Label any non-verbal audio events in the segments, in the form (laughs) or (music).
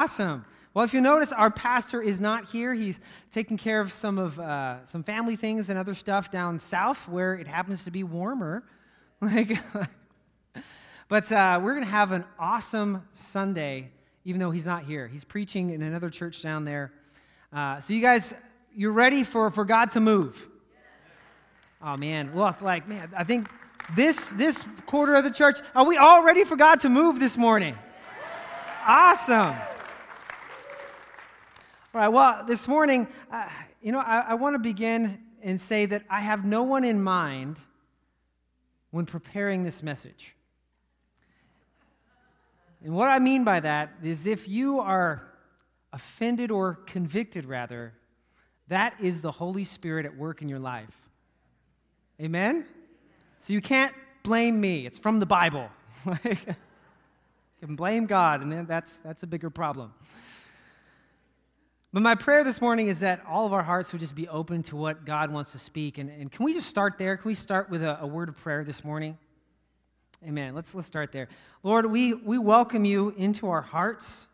Awesome. Well, if you notice, our pastor is not here. He's taking care of some of uh, some family things and other stuff down south, where it happens to be warmer. (laughs) Like, but uh, we're going to have an awesome Sunday, even though he's not here. He's preaching in another church down there. Uh, so, you guys, you're ready for for God to move? Oh man, look, like man, I think this this quarter of the church are we all ready for God to move this morning? Awesome. All right, well, this morning, uh, you know, I, I want to begin and say that I have no one in mind when preparing this message. And what I mean by that is if you are offended or convicted, rather, that is the Holy Spirit at work in your life. Amen? So you can't blame me. It's from the Bible. (laughs) you can blame God, and that's, that's a bigger problem. But my prayer this morning is that all of our hearts would just be open to what God wants to speak. And, and can we just start there? Can we start with a, a word of prayer this morning? Amen. Let's, let's start there. Lord, we, we welcome you into our hearts,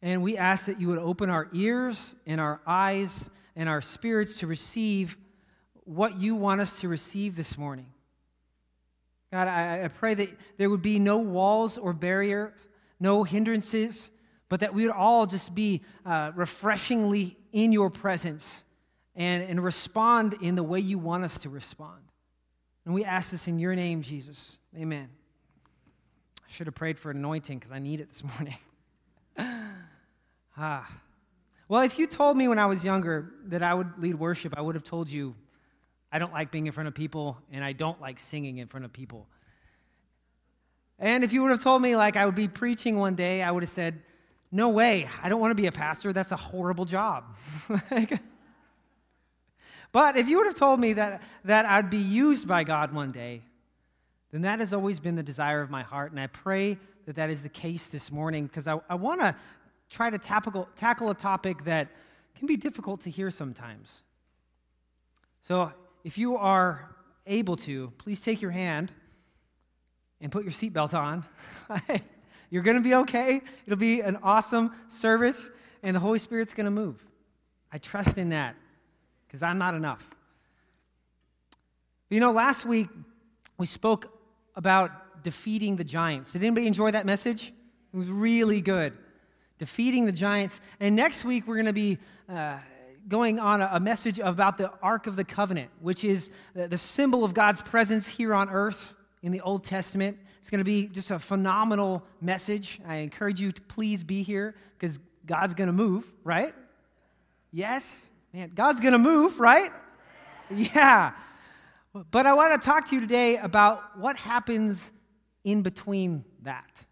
and we ask that you would open our ears and our eyes and our spirits to receive what you want us to receive this morning. God, I, I pray that there would be no walls or barriers, no hindrances but that we would all just be uh, refreshingly in your presence and, and respond in the way you want us to respond. And we ask this in your name, Jesus. Amen. I should have prayed for an anointing because I need it this (laughs) morning. ah. Well, if you told me when I was younger that I would lead worship, I would have told you I don't like being in front of people and I don't like singing in front of people. And if you would have told me like I would be preaching one day, I would have said, no way. I don't want to be a pastor. That's a horrible job. (laughs) but if you would have told me that, that I'd be used by God one day, then that has always been the desire of my heart. And I pray that that is the case this morning because I, I want to try to tackle, tackle a topic that can be difficult to hear sometimes. So if you are able to, please take your hand and put your seatbelt on. (laughs) You're going to be okay. It'll be an awesome service, and the Holy Spirit's going to move. I trust in that because I'm not enough. You know, last week we spoke about defeating the giants. Did anybody enjoy that message? It was really good. Defeating the giants. And next week we're going to be uh, going on a, message about the Ark of the Covenant, which is the symbol of God's presence here on earth in the Old Testament. It's going to be just a phenomenal message. I encourage you to please be here because God's going to move, right? Yes? Man, God's going to move, right? Yeah. But I want to talk to you today about what happens in between that.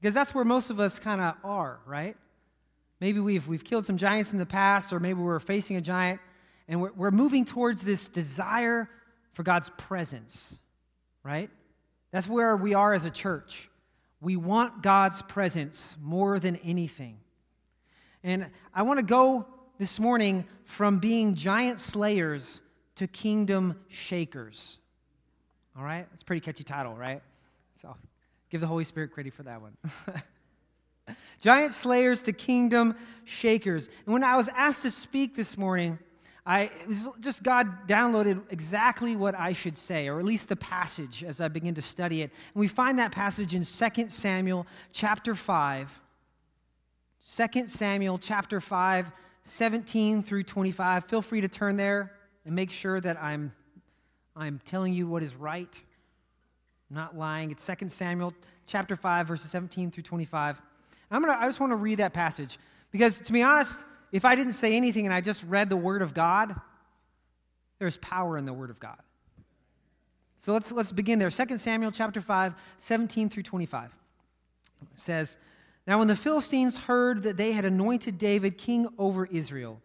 Because that's where most of us kind of are, right? Maybe we've, we've killed some giants in the past, or maybe we're facing a giant, and we're, we're moving towards this desire for God's presence, right? That's where we are as a church. We want God's presence more than anything. And I want to go this morning from being giant slayers to kingdom shakers. All right? That's a pretty catchy title, right? So give the Holy Spirit credit for that one. (laughs) giant slayers to kingdom shakers. And when I was asked to speak this morning, I just God downloaded exactly what I should say, or at least the passage as I begin to study it. And we find that passage in 2 Samuel chapter 5. 2 Samuel chapter 5, 17 through 25. Feel free to turn there and make sure that I'm, I'm telling you what is right. I'm not lying. It's 2 Samuel chapter 5, verses 17 through 25. I'm gonna, I just want to read that passage because, to be honest, if I didn't say anything and I just read the Word of God, there's power in the Word of God. So let's, let's begin there. 2 Samuel chapter 5, 17 through 25. It says, Now when the Philistines heard that they had anointed David king over Israel,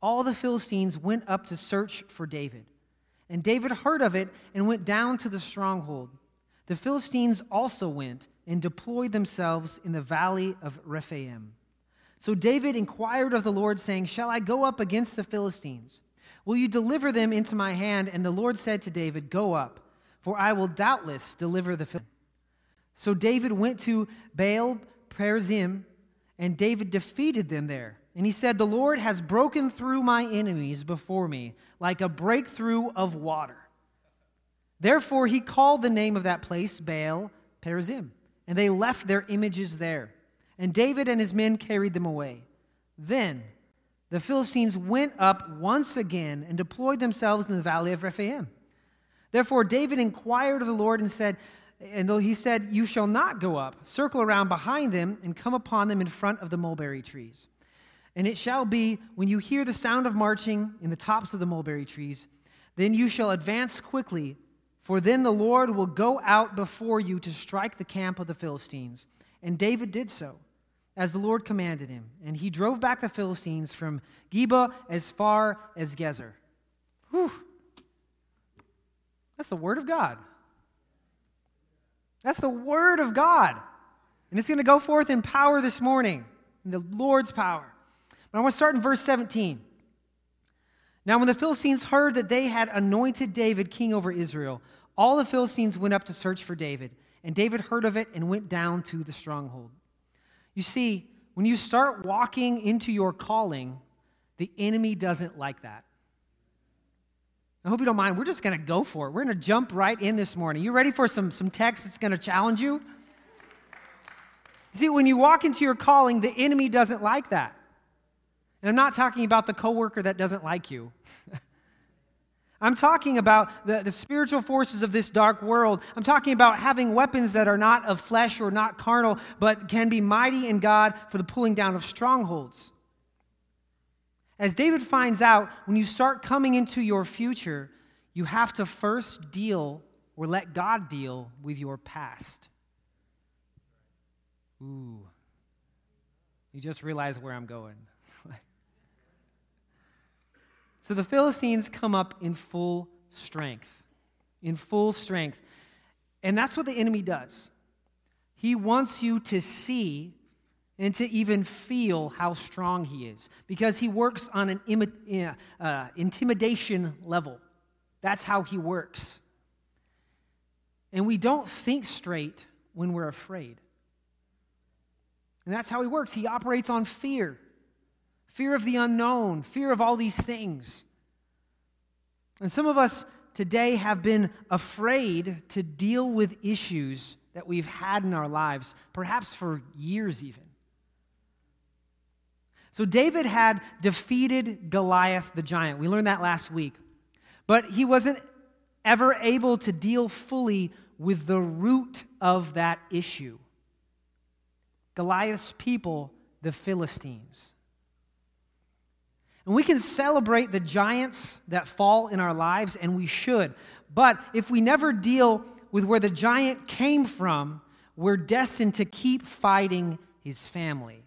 all the Philistines went up to search for David. And David heard of it and went down to the stronghold. The Philistines also went and deployed themselves in the valley of Rephaim. So David inquired of the Lord, saying, Shall I go up against the Philistines? Will you deliver them into my hand? And the Lord said to David, Go up, for I will doubtless deliver the Philistines. So David went to Baal Perazim, and David defeated them there. And he said, The Lord has broken through my enemies before me like a breakthrough of water. Therefore, he called the name of that place Baal Perazim, and they left their images there. And David and his men carried them away. Then the Philistines went up once again and deployed themselves in the valley of Rephaim. Therefore, David inquired of the Lord and said, and he said, You shall not go up, circle around behind them, and come upon them in front of the mulberry trees. And it shall be, when you hear the sound of marching in the tops of the mulberry trees, then you shall advance quickly, for then the Lord will go out before you to strike the camp of the Philistines. And David did so, as the Lord commanded him. And he drove back the Philistines from Geba as far as Gezer. Whew. That's the word of God. That's the word of God. And it's going to go forth in power this morning, in the Lord's power. But I want to start in verse 17. Now, when the Philistines heard that they had anointed David king over Israel, all the Philistines went up to search for David. And David heard of it and went down to the stronghold. You see, when you start walking into your calling, the enemy doesn't like that. I hope you don't mind. We're just going to go for it. We're going to jump right in this morning. You ready for some, some text that's going to challenge you? See, when you walk into your calling, the enemy doesn't like that. And I'm not talking about the coworker that doesn't like you. (laughs) I'm talking about the, the spiritual forces of this dark world. I'm talking about having weapons that are not of flesh or not carnal, but can be mighty in God for the pulling down of strongholds. As David finds out, when you start coming into your future, you have to first deal or let God deal with your past. Ooh. You just realize where I'm going. So the Philistines come up in full strength. In full strength. And that's what the enemy does. He wants you to see and to even feel how strong he is because he works on an imi- uh, intimidation level. That's how he works. And we don't think straight when we're afraid. And that's how he works. He operates on fear fear of the unknown, fear of all these things. And some of us today have been afraid to deal with issues that we've had in our lives, perhaps for years even. So David had defeated Goliath the giant. We learned that last week. But he wasn't ever able to deal fully with the root of that issue Goliath's people, the Philistines. And we can celebrate the giants that fall in our lives, and we should. But if we never deal with where the giant came from, we're destined to keep fighting his family.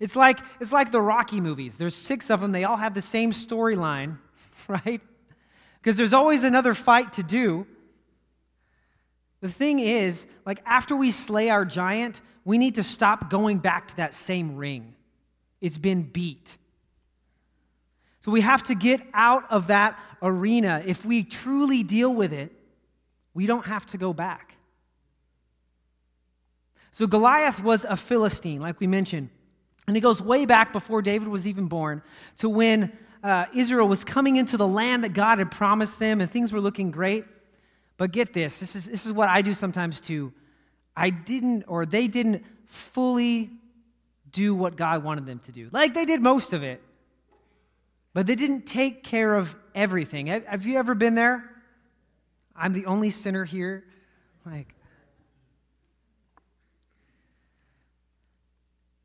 It's like, it's like the Rocky movies. There's six of them, they all have the same storyline, (laughs) right? Because there's always another fight to do. The thing is, like after we slay our giant, we need to stop going back to that same ring. It's been beat. So we have to get out of that arena. If we truly deal with it, we don't have to go back. So Goliath was a Philistine, like we mentioned. And it goes way back before David was even born to when uh, Israel was coming into the land that God had promised them and things were looking great. But get this this is, this is what I do sometimes too. I didn't, or they didn't fully do what God wanted them to do. Like they did most of it, but they didn't take care of everything. Have you ever been there? I'm the only sinner here. Like,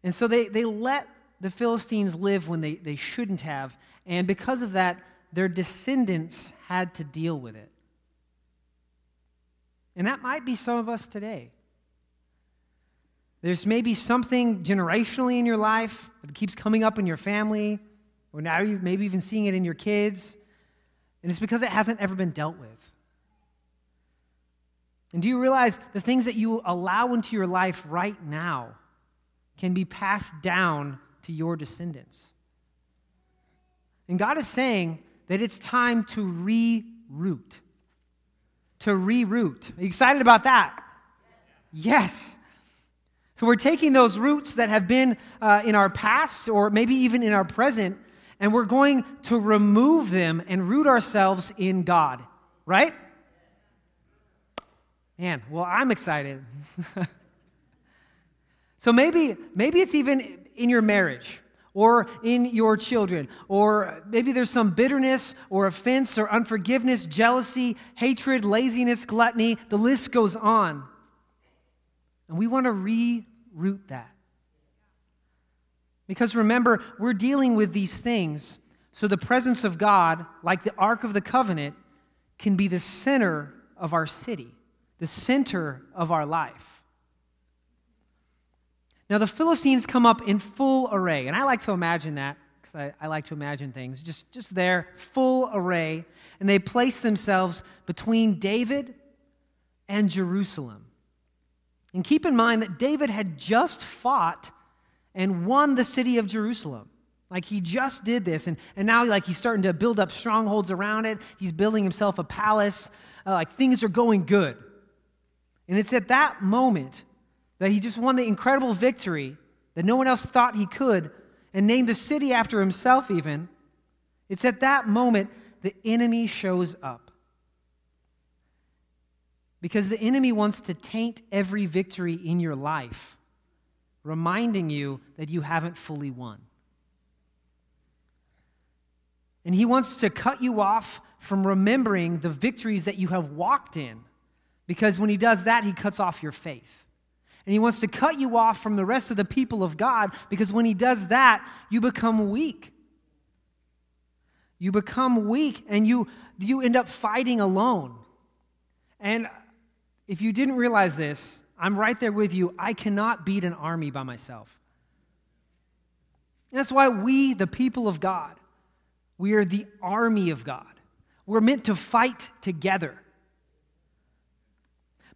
And so they, they let the Philistines live when they, they shouldn't have. And because of that, their descendants had to deal with it. And that might be some of us today. There's maybe something generationally in your life that keeps coming up in your family, or now you're maybe even seeing it in your kids, and it's because it hasn't ever been dealt with. And do you realize the things that you allow into your life right now can be passed down to your descendants. And God is saying that it's time to reroot. To reroot. Are you excited about that? Yes. So we're taking those roots that have been uh, in our past or maybe even in our present, and we're going to remove them and root ourselves in God, right? Man, well, I'm excited. (laughs) so maybe, maybe it's even in your marriage or in your children, or maybe there's some bitterness or offense or unforgiveness, jealousy, hatred, laziness, gluttony. The list goes on. And we want to reroot that. Because remember, we're dealing with these things, so the presence of God, like the Ark of the Covenant, can be the center of our city, the center of our life. Now, the Philistines come up in full array, and I like to imagine that because I, I, like to imagine things just, just there, full array, and they place themselves between David and Jerusalem. And keep in mind that David had just fought and won the city of Jerusalem. Like he just did this, and, and now like he's starting to build up strongholds around it. He's building himself a palace. Uh, like things are going good. And it's at that moment that he just won the incredible victory that no one else thought he could, and named the city after himself, even. It's at that moment the enemy shows up. Because the enemy wants to taint every victory in your life, reminding you that you haven't fully won. And he wants to cut you off from remembering the victories that you have walked in. Because when he does that, he cuts off your faith. And he wants to cut you off from the rest of the people of God because when he does that, you become weak. You become weak and you, you end up fighting alone. And if you didn't realize this, I'm right there with you. I cannot beat an army by myself. That's why we, the people of God, we are the army of God. We're meant to fight together.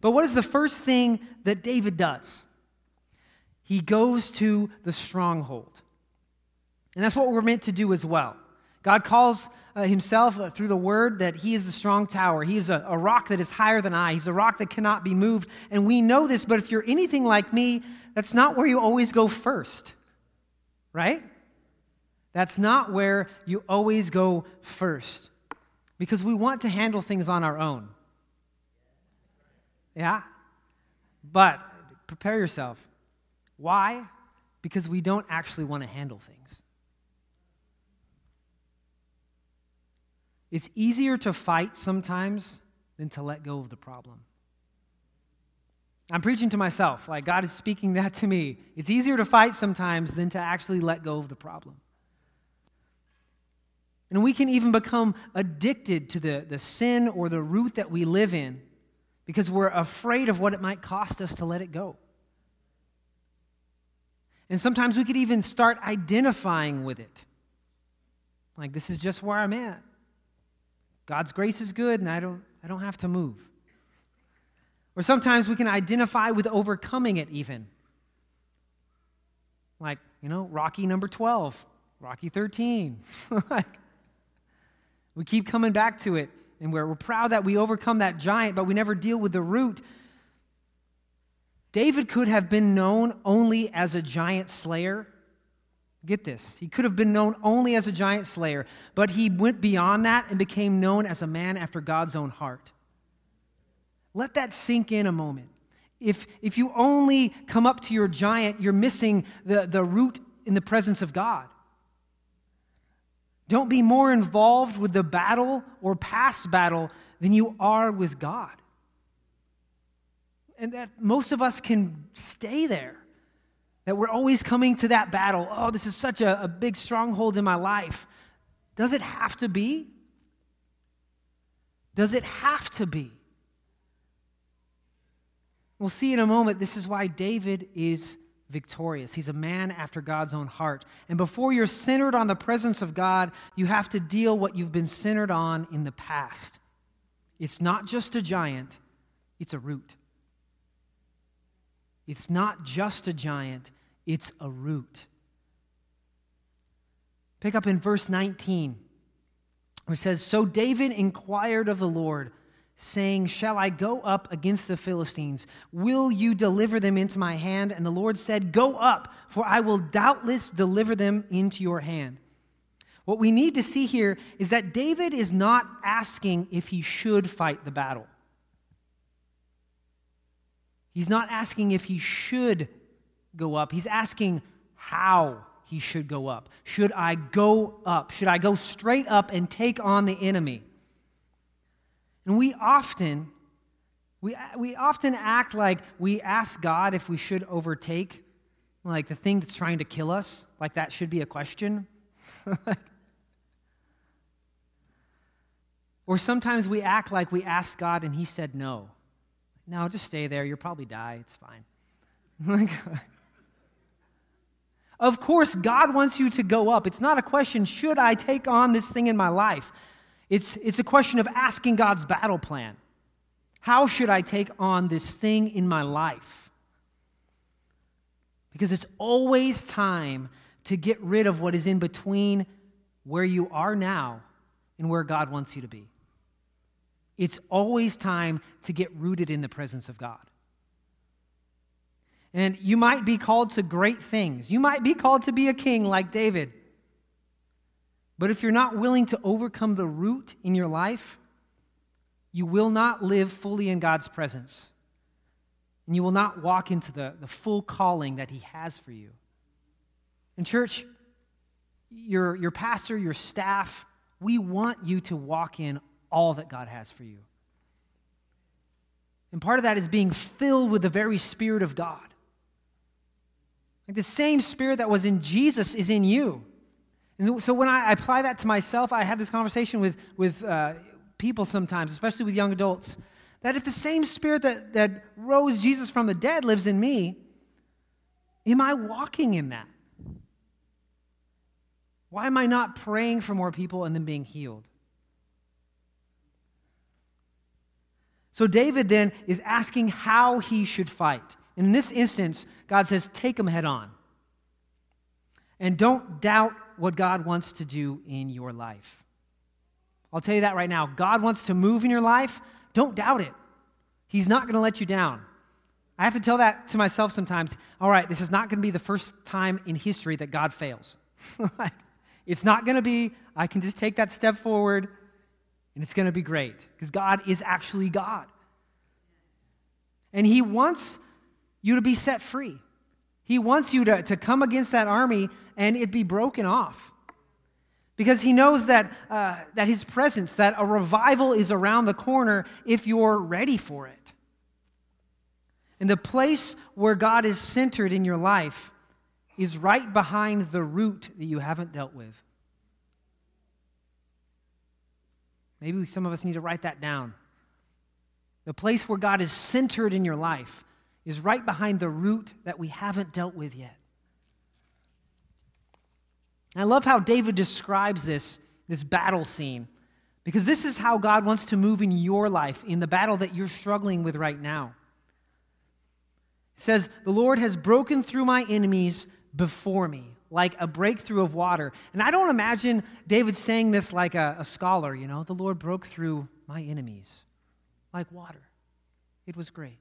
But what is the first thing that David does? He goes to the stronghold. And that's what we're meant to do as well. God calls uh, himself uh, through the word that he is the strong tower. He is a, a rock that is higher than I. He's a rock that cannot be moved. And we know this, but if you're anything like me, that's not where you always go first, right? That's not where you always go first because we want to handle things on our own. Yeah? But prepare yourself. Why? Because we don't actually want to handle things. It's easier to fight sometimes than to let go of the problem. I'm preaching to myself, like God is speaking that to me. It's easier to fight sometimes than to actually let go of the problem. And we can even become addicted to the, the sin or the root that we live in because we're afraid of what it might cost us to let it go. And sometimes we could even start identifying with it. Like, this is just where I'm at. God's grace is good, and I don't, I don't have to move. Or sometimes we can identify with overcoming it, even. Like, you know, Rocky number 12, Rocky 13. (laughs) like, we keep coming back to it. And we're, we're proud that we overcome that giant, but we never deal with the root. David could have been known only as a giant slayer. Get this. He could have been known only as a giant slayer, but he went beyond that and became known as a man after God's own heart. Let that sink in a moment. If, if you only come up to your giant, you're missing the, the root in the presence of God. Don't be more involved with the battle or past battle than you are with God. And that most of us can stay there. That we're always coming to that battle. Oh, this is such a, a big stronghold in my life. Does it have to be? Does it have to be? We'll see in a moment. This is why David is victorious. He's a man after God's own heart. And before you're centered on the presence of God, you have to deal what you've been centered on in the past. It's not just a giant, it's a root. It's not just a giant, it's a root. Pick up in verse 19, where it says So David inquired of the Lord, saying, Shall I go up against the Philistines? Will you deliver them into my hand? And the Lord said, Go up, for I will doubtless deliver them into your hand. What we need to see here is that David is not asking if he should fight the battle. He's not asking if he should go up. He's asking how he should go up. Should I go up? Should I go straight up and take on the enemy? And we often, we, we often act like we ask God if we should overtake, like the thing that's trying to kill us, like that should be a question. (laughs) or sometimes we act like we asked God and He said no. No, just stay there. You'll probably die. It's fine. (laughs) of course, God wants you to go up. It's not a question, should I take on this thing in my life? It's, it's a question of asking God's battle plan. How should I take on this thing in my life? Because it's always time to get rid of what is in between where you are now and where God wants you to be. It's always time to get rooted in the presence of God. And you might be called to great things. You might be called to be a king like David. But if you're not willing to overcome the root in your life, you will not live fully in God's presence. And you will not walk into the, the full calling that He has for you. In church, your, your pastor, your staff, we want you to walk in all that God has for you. And part of that is being filled with the very Spirit of God. Like the same Spirit that was in Jesus is in you. And so when I apply that to myself, I have this conversation with, with uh, people sometimes, especially with young adults, that if the same spirit that, that rose Jesus from the dead lives in me, am I walking in that? Why am I not praying for more people and then being healed? So David then is asking how he should fight. And in this instance, God says, take him head on. And don't doubt what God wants to do in your life. I'll tell you that right now. God wants to move in your life. Don't doubt it. He's not going to let you down. I have to tell that to myself sometimes. All right, this is not going to be the first time in history that God fails. (laughs) it's not going to be, I can just take that step forward and it's going to be great because God is actually God. And He wants you to be set free. He wants you to, to come against that army and it be broken off. Because he knows that, uh, that his presence, that a revival is around the corner if you're ready for it. And the place where God is centered in your life is right behind the root that you haven't dealt with. Maybe some of us need to write that down. The place where God is centered in your life is right behind the root that we haven't dealt with yet. I love how David describes this, this battle scene, because this is how God wants to move in your life, in the battle that you're struggling with right now. It says, The Lord has broken through my enemies before me, like a breakthrough of water. And I don't imagine David saying this like a, a scholar, you know, the Lord broke through my enemies like water. It was great.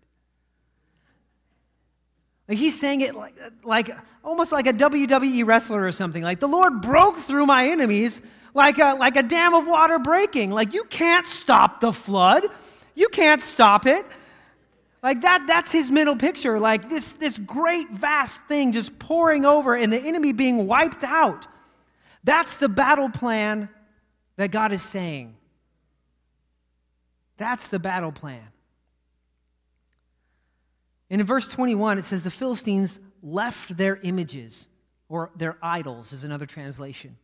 Like he's saying it like, like almost like a WWE wrestler or something. Like the Lord broke through my enemies like a, like a dam of water breaking. Like you can't stop the flood. You can't stop it. Like that, that's his mental picture. Like this, this great vast thing just pouring over and the enemy being wiped out. That's the battle plan that God is saying. That's the battle plan. And in verse 21, it says the Philistines left their images, or their idols, is another translation.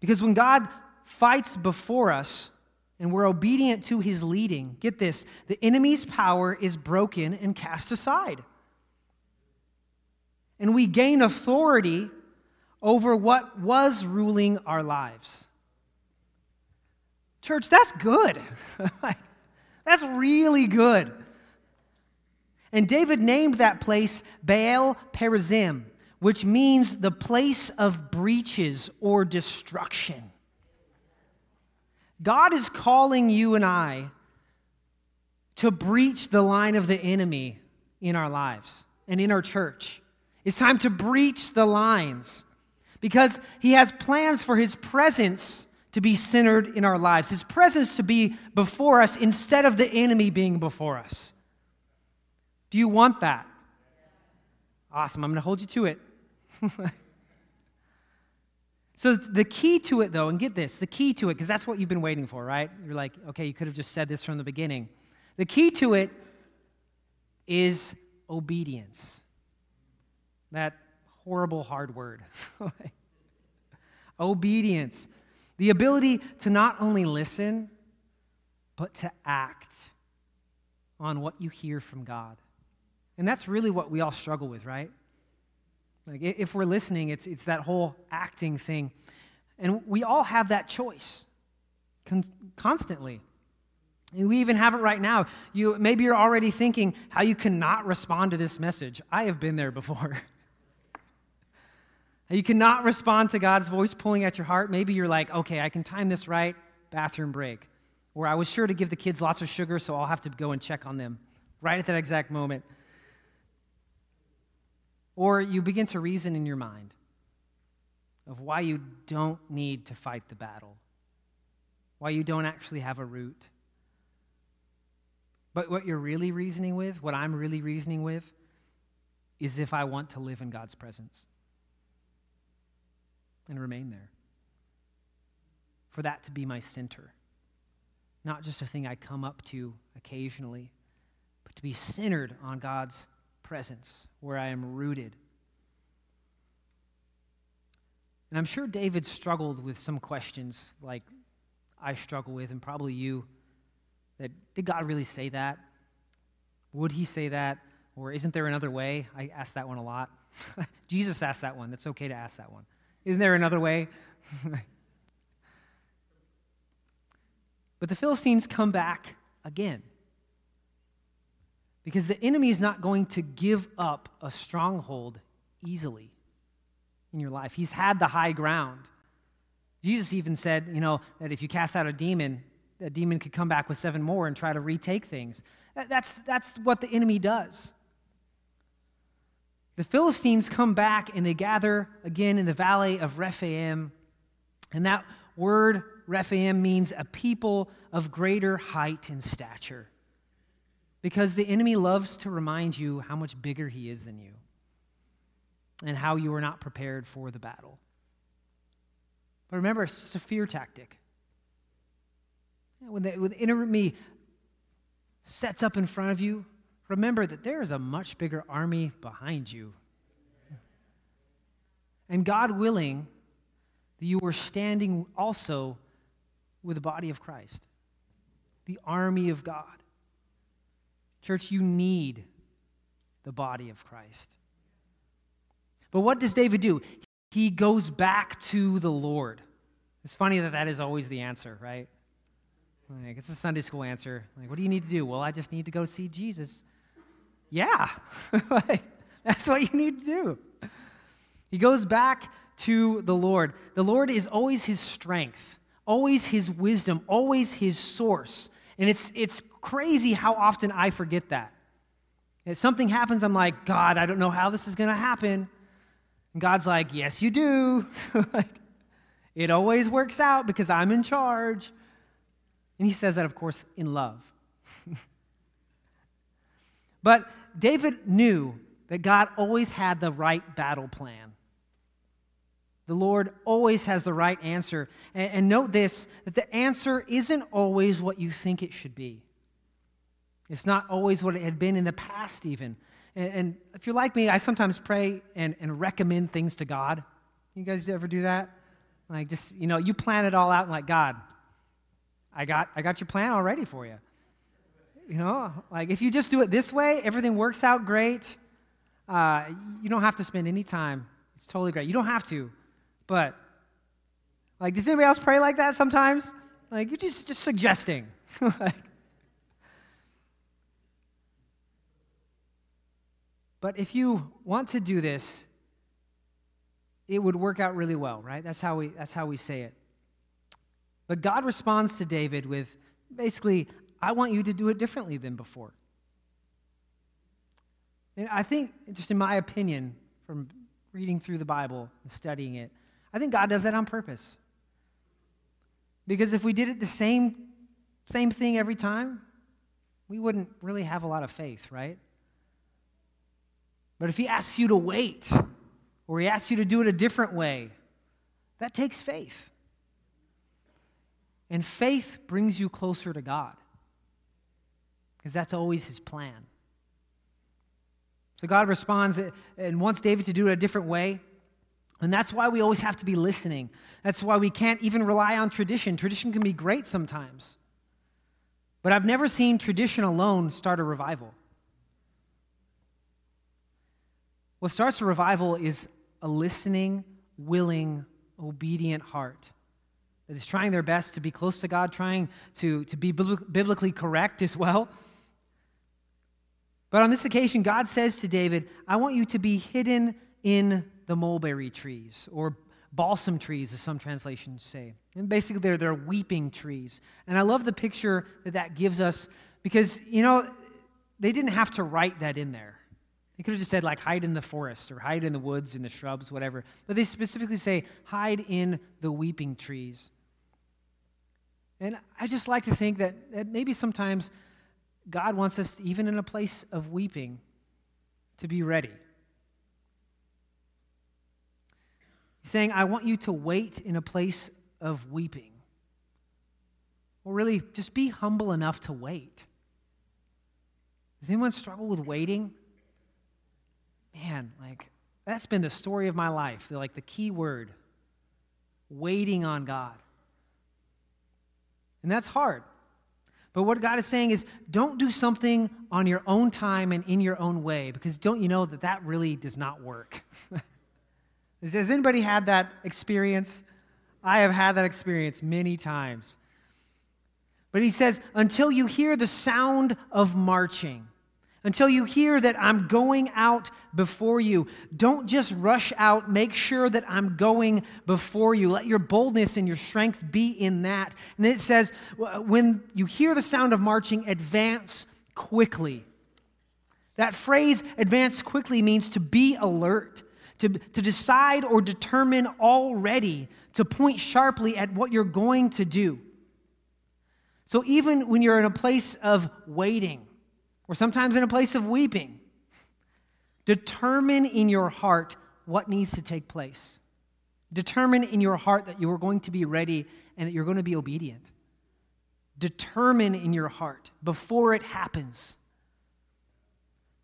Because when God fights before us and we're obedient to his leading, get this, the enemy's power is broken and cast aside. And we gain authority over what was ruling our lives. Church, that's good. (laughs) that's really good. And David named that place Baal Perazim, which means the place of breaches or destruction. God is calling you and I to breach the line of the enemy in our lives and in our church. It's time to breach the lines because he has plans for his presence to be centered in our lives, his presence to be before us instead of the enemy being before us. Do you want that? Awesome. I'm going to hold you to it. (laughs) so, the key to it, though, and get this the key to it, because that's what you've been waiting for, right? You're like, okay, you could have just said this from the beginning. The key to it is obedience. That horrible hard word. (laughs) obedience. The ability to not only listen, but to act on what you hear from God. And that's really what we all struggle with, right? Like if we're listening, it's, it's that whole acting thing. And we all have that choice con- constantly. And we even have it right now. You, maybe you're already thinking how you cannot respond to this message. I have been there before. (laughs) you cannot respond to God's voice pulling at your heart. Maybe you're like, okay, I can time this right, bathroom break. Or I was sure to give the kids lots of sugar, so I'll have to go and check on them right at that exact moment. Or you begin to reason in your mind of why you don't need to fight the battle, why you don't actually have a root. But what you're really reasoning with, what I'm really reasoning with, is if I want to live in God's presence and remain there. For that to be my center. Not just a thing I come up to occasionally, but to be centered on God's presence, where I am rooted. And I'm sure David struggled with some questions like I struggle with, and probably you. That did God really say that? Would he say that? Or isn't there another way? I ask that one a lot. (laughs) Jesus asked that one. That's okay to ask that one. Isn't there another way? (laughs) but the Philistines come back again because the enemy is not going to give up a stronghold easily in your life. He's had the high ground. Jesus even said, you know, that if you cast out a demon, that demon could come back with seven more and try to retake things. That's, that's what the enemy does. The Philistines come back and they gather again in the valley of Rephaim. And that word, Rephaim, means a people of greater height and stature because the enemy loves to remind you how much bigger he is than you and how you are not prepared for the battle. But remember, it's a fear tactic. When the, when the enemy sets up in front of you, remember that there is a much bigger army behind you. And God willing, that you are standing also with the body of Christ, the army of God. Church, you need the body of Christ. But what does David do? He goes back to the Lord. It's funny that that is always the answer, right? Like, it's a Sunday school answer. Like, what do you need to do? Well, I just need to go see Jesus. Yeah, (laughs) like, that's what you need to do. He goes back to the Lord. The Lord is always his strength, always his wisdom, always his source. And it's, it's crazy how often I forget that. If something happens, I'm like, God, I don't know how this is going to happen. And God's like, Yes, you do. (laughs) it always works out because I'm in charge. And he says that, of course, in love. (laughs) but David knew that God always had the right battle plan. The Lord always has the right answer. And, and, note this that the answer isn't always what you think it should be. It's not always what it had been in the past, even. And, and if you're like me, I sometimes pray and, and recommend things to God. You guys ever do that? Like, just, you know, you plan it all out and, like, God, I got, I got your plan all ready for you. You know, like, if you just do it this way, everything works out great. Uh, you don't have to spend any time. It's totally great. You don't have to. But, like, does anybody else pray like that sometimes? Like, you're just, just suggesting. (laughs) like, but if you want to do this, it would work out really well, right? That's how we, that's how we say it. But God responds to David with basically, I want you to do it differently than before. And I think, just in my opinion, from reading through the Bible and studying it, I think God does that on purpose. Because if we did it the same, same thing every time, we wouldn't really have a lot of faith, right? But if He asks you to wait, or He asks you to do it a different way, that takes faith. And faith brings you closer to God because that's always his plan. So God responds and wants David to do it a different way. And that's why we always have to be listening. That's why we can't even rely on tradition. Tradition can be great sometimes. But I've never seen tradition alone start a revival. What starts a revival is a listening, willing, obedient heart that is trying their best to be close to God, trying to, to be biblically correct as well. But on this occasion, God says to David, I want you to be hidden in the mulberry trees, or balsam trees, as some translations say. And basically, they're, they're weeping trees. And I love the picture that that gives us because, you know, they didn't have to write that in there. They could have just said, like, hide in the forest or hide in the woods, in the shrubs, whatever. But they specifically say, hide in the weeping trees. And I just like to think that, that maybe sometimes God wants us, even in a place of weeping, to be ready. Saying, I want you to wait in a place of weeping. Or really, just be humble enough to wait. Does anyone struggle with waiting? Man, like, that's been the story of my life. Like, the key word waiting on God. And that's hard. But what God is saying is don't do something on your own time and in your own way, because don't you know that that really does not work? (laughs) Has anybody had that experience? I have had that experience many times. But he says, until you hear the sound of marching, until you hear that I'm going out before you. Don't just rush out. Make sure that I'm going before you. Let your boldness and your strength be in that. And then it says, when you hear the sound of marching, advance quickly. That phrase, advance quickly, means to be alert, to, to decide or determine already, to point sharply at what you're going to do. So even when you're in a place of waiting, or sometimes in a place of weeping. Determine in your heart what needs to take place. Determine in your heart that you are going to be ready and that you're going to be obedient. Determine in your heart before it happens.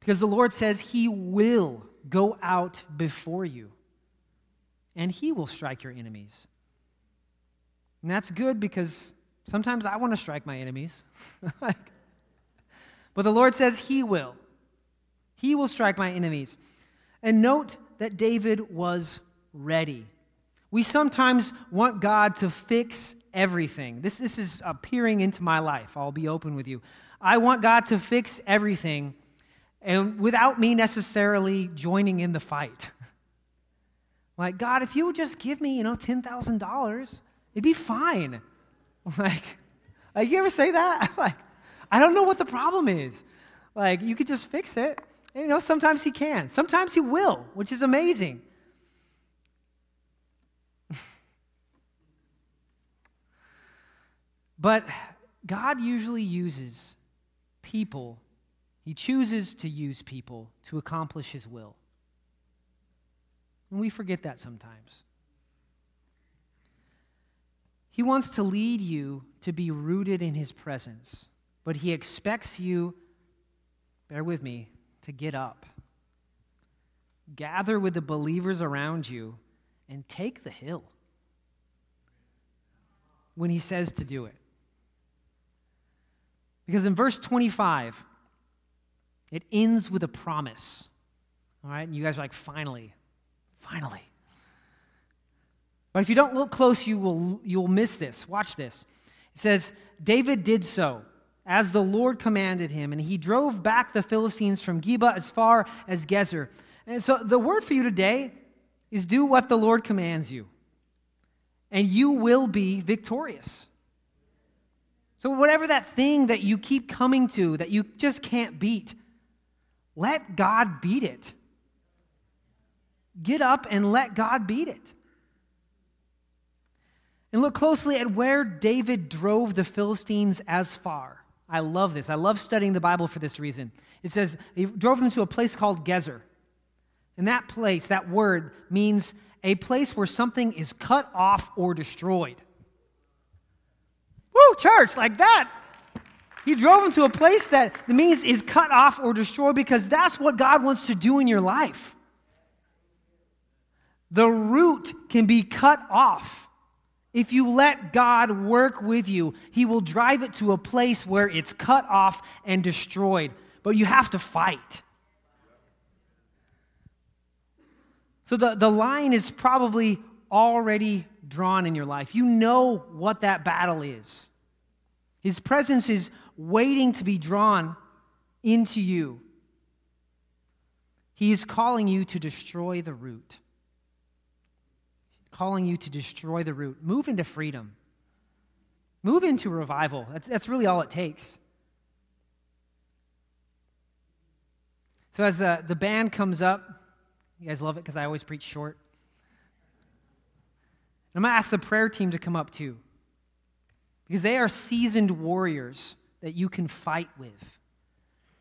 Because the Lord says He will go out before you and He will strike your enemies. And that's good because sometimes I want to strike my enemies. (laughs) but the Lord says he will. He will strike my enemies. And note that David was ready. We sometimes want God to fix everything. This, this is appearing into my life. I'll be open with you. I want God to fix everything and without me necessarily joining in the fight. (laughs) like, God, if you would just give me, you know, $10,000, it'd be fine. (laughs) Like, like, you ever say that? (laughs) like, I don't know what the problem is. Like, you could just fix it. And, you know, sometimes he can, sometimes he will, which is amazing. but God usually uses people, he chooses to use people to accomplish his will. And we forget that sometimes. He wants to lead you to be rooted in his presence but he expects you, bear with me, to get up. Gather with the believers around you and take the hill when he says to do it. Because in verse 25, it ends with a promise. All right? And you guys are like, finally, finally. But if you don't look close, you will, you'll miss this. Watch this. It says, David did so as the Lord commanded him, and he drove back the Philistines from Geba as far as Gezer. And so the word for you today is do what the Lord commands you, and you will be victorious. So, whatever that thing that you keep coming to that you just can't beat, let God beat it. Get up and let God beat it. And look closely at where David drove the Philistines as far. I love this. I love studying the Bible for this reason. It says he drove them to a place called Gezer. And that place, that word, means a place where something is cut off or destroyed. Woo, church, like that. He drove him to a place that means is cut off or destroyed because that's what God wants to do in your life. The root can be cut off. If you let God work with you, He will drive it to a place where it's cut off and destroyed. But you have to fight. So the, the line is probably already drawn in your life. You know what that battle is. His presence is waiting to be drawn into you. He is calling you to destroy the root. Calling you to destroy the root. Move into freedom. Move into revival. That's, that's really all it takes. So, as the, the band comes up, you guys love it because I always preach short. I'm going to ask the prayer team to come up too because they are seasoned warriors that you can fight with.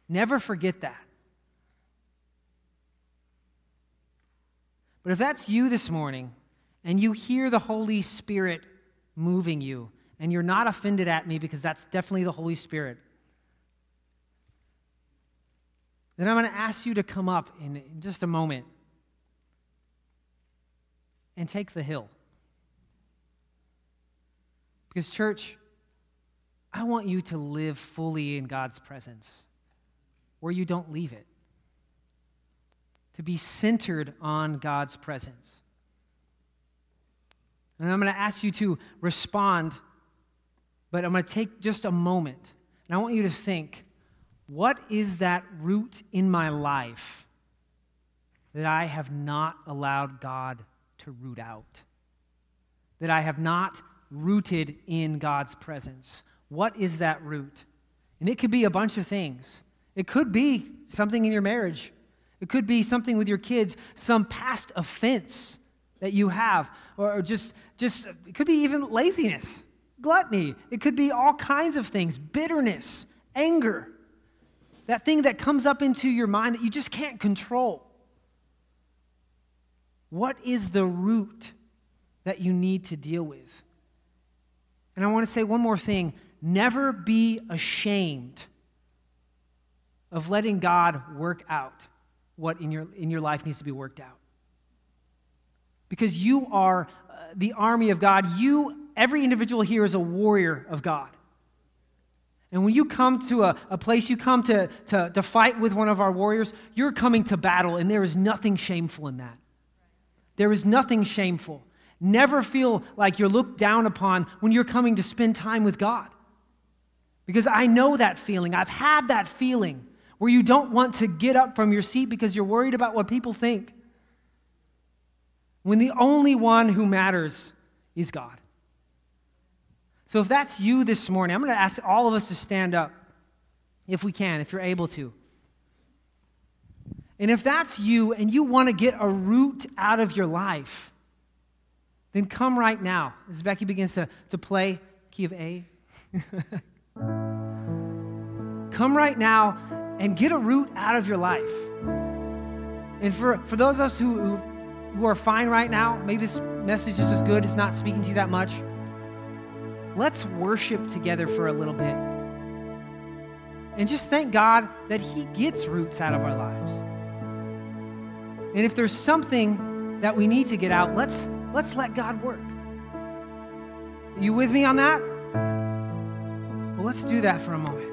Never forget that. But if that's you this morning and you hear the Holy Spirit moving you and you're not offended at me because that's definitely the Holy Spirit, then I'm going to ask you to come up in, just a moment and take the hill. Because, church, I want you to live fully in God's presence where you don't leave it. To be centered on God's presence. And I'm going to ask you to respond, but I'm going to take just a moment. And I want you to think what is that root in my life that I have not allowed God to root out? That I have not rooted in God's presence? What is that root? And it could be a bunch of things. It could be something in your marriage. It could be something with your kids, some past offense that you have, or just, just it could be even laziness, gluttony. It could be all kinds of things, bitterness, anger. That thing that comes up into your mind that you just can't control. What is the root that you need to deal with? And I want to say one more thing never be ashamed of letting God work out what in your, in your life needs to be worked out. Because you are uh, the army of God. You, every individual here is a warrior of God. And when you come to a, a place, you come to, to, to fight with one of our warriors, you're coming to battle, and there is nothing shameful in that. There is nothing shameful. Never feel like you're looked down upon when you're coming to spend time with God. Because I know that feeling. I've had that feeling where you don't want to get up from your seat because you're worried about what people think. When the only one who matters is God. So if that's you this morning, I'm going to ask all of us to stand up if we can, if you're able to. And if that's you and you want to get a root out of your life, then come right now. As Becky begins to, to play key of A. (laughs) come right now and get a root out of your life. And for, for those of us who, who, who are fine right now, maybe this message is just good, it's not speaking to you that much. Let's worship together for a little bit. And just thank God that He gets roots out of our lives. And if there's something that we need to get out, let's Let's let God work. Are you with me on that? Well, let's do that for a moment.